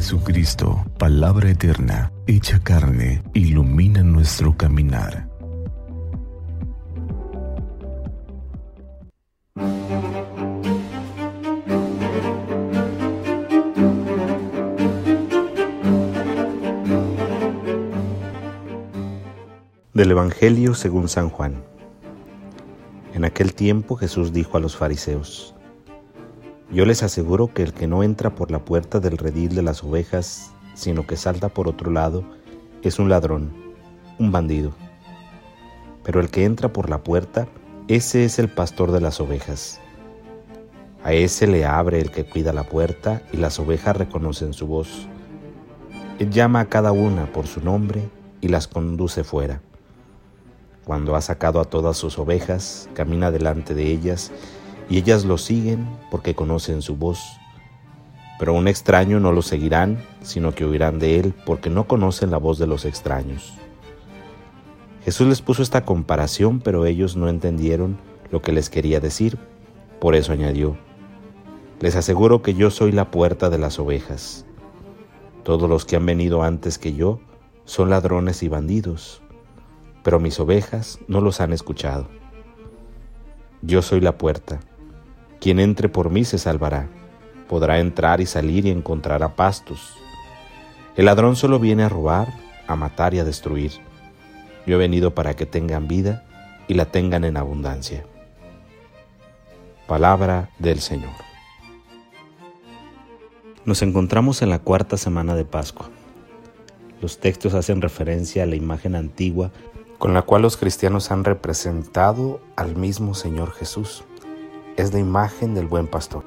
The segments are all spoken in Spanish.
Jesucristo, palabra eterna, hecha carne, ilumina nuestro caminar. Del Evangelio según San Juan. En aquel tiempo Jesús dijo a los fariseos, Yo les aseguro que el que no entra por la puerta del redil de las ovejas, sino que salta por otro lado, es un ladrón, un bandido. Pero el que entra por la puerta, ese es el pastor de las ovejas. A ese le abre el que cuida la puerta y las ovejas reconocen su voz. Él llama a cada una por su nombre y las conduce fuera. Cuando ha sacado a todas sus ovejas, camina delante de ellas, y ellas lo siguen porque conocen su voz. Pero un extraño no lo seguirán, sino que oirán de él porque no conocen la voz de los extraños. Jesús les puso esta comparación, pero ellos no entendieron lo que les quería decir. Por eso añadió, les aseguro que yo soy la puerta de las ovejas. Todos los que han venido antes que yo son ladrones y bandidos pero mis ovejas no los han escuchado. Yo soy la puerta. Quien entre por mí se salvará. Podrá entrar y salir y encontrará pastos. El ladrón solo viene a robar, a matar y a destruir. Yo he venido para que tengan vida y la tengan en abundancia. Palabra del Señor. Nos encontramos en la cuarta semana de Pascua. Los textos hacen referencia a la imagen antigua con la cual los cristianos han representado al mismo Señor Jesús. Es la imagen del buen pastor.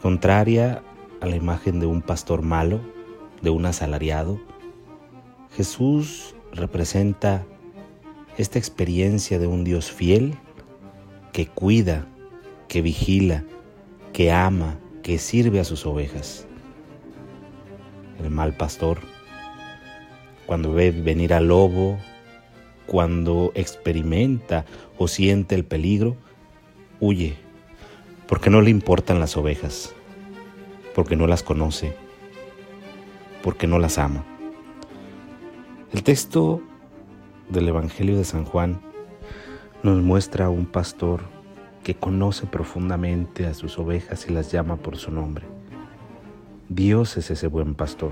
Contraria a la imagen de un pastor malo, de un asalariado, Jesús representa esta experiencia de un Dios fiel que cuida, que vigila, que ama, que sirve a sus ovejas. El mal pastor, cuando ve venir al lobo, cuando experimenta o siente el peligro, huye, porque no le importan las ovejas, porque no las conoce, porque no las ama. El texto del Evangelio de San Juan nos muestra a un pastor que conoce profundamente a sus ovejas y las llama por su nombre. Dios es ese buen pastor.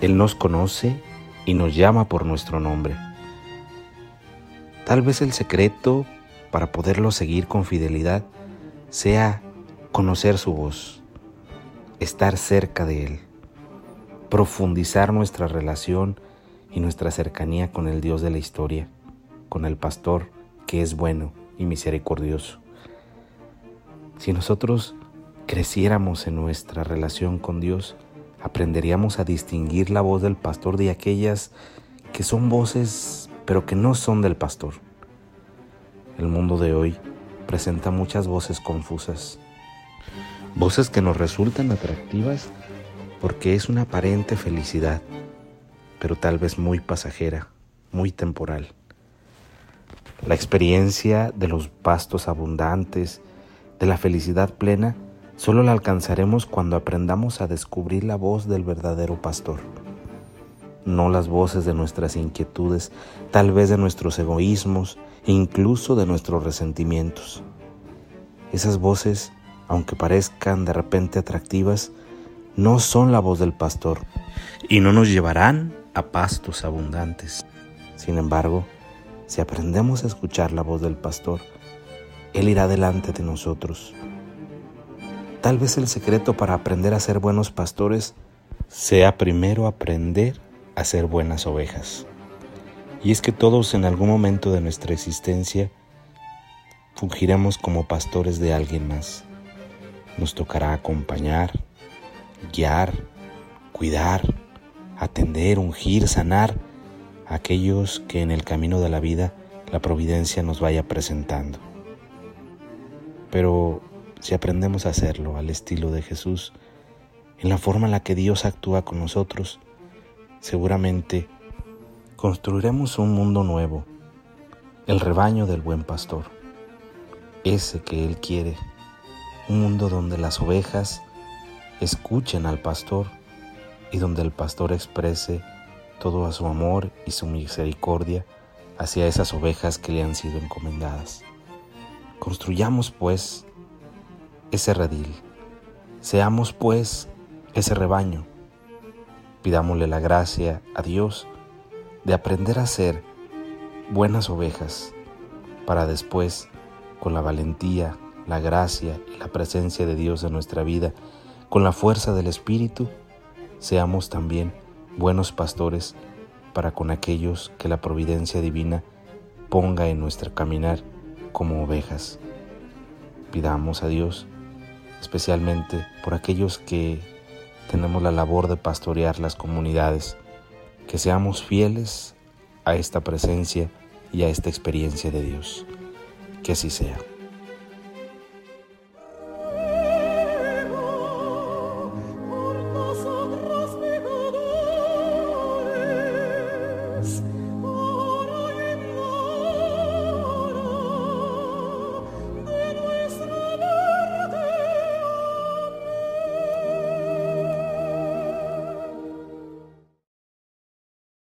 Él nos conoce y nos llama por nuestro nombre. Tal vez el secreto para poderlo seguir con fidelidad sea conocer su voz, estar cerca de Él, profundizar nuestra relación y nuestra cercanía con el Dios de la historia, con el pastor que es bueno y misericordioso. Si nosotros creciéramos en nuestra relación con Dios, aprenderíamos a distinguir la voz del pastor de aquellas que son voces pero que no son del pastor. El mundo de hoy presenta muchas voces confusas, voces que nos resultan atractivas porque es una aparente felicidad, pero tal vez muy pasajera, muy temporal. La experiencia de los pastos abundantes, de la felicidad plena, solo la alcanzaremos cuando aprendamos a descubrir la voz del verdadero pastor no las voces de nuestras inquietudes, tal vez de nuestros egoísmos e incluso de nuestros resentimientos. Esas voces, aunque parezcan de repente atractivas, no son la voz del pastor y no nos llevarán a pastos abundantes. Sin embargo, si aprendemos a escuchar la voz del pastor, Él irá delante de nosotros. Tal vez el secreto para aprender a ser buenos pastores sea primero aprender a ser buenas ovejas. Y es que todos en algún momento de nuestra existencia fungiremos como pastores de alguien más. Nos tocará acompañar, guiar, cuidar, atender, ungir, sanar a aquellos que en el camino de la vida la providencia nos vaya presentando. Pero si aprendemos a hacerlo al estilo de Jesús, en la forma en la que Dios actúa con nosotros, seguramente construiremos un mundo nuevo, el rebaño del buen pastor, ese que Él quiere, un mundo donde las ovejas escuchen al pastor y donde el pastor exprese todo su amor y su misericordia hacia esas ovejas que le han sido encomendadas. Construyamos pues ese redil, seamos pues ese rebaño, pidámosle la gracia a Dios de aprender a ser buenas ovejas para después, con la valentía, la gracia y la presencia de Dios en nuestra vida, con la fuerza del Espíritu, seamos también buenos pastores para con aquellos que la providencia divina ponga en nuestro caminar como ovejas. Pidamos a Dios especialmente por aquellos que tenemos la labor de pastorear las comunidades, que seamos fieles a esta presencia y a esta experiencia de Dios. Que así sea.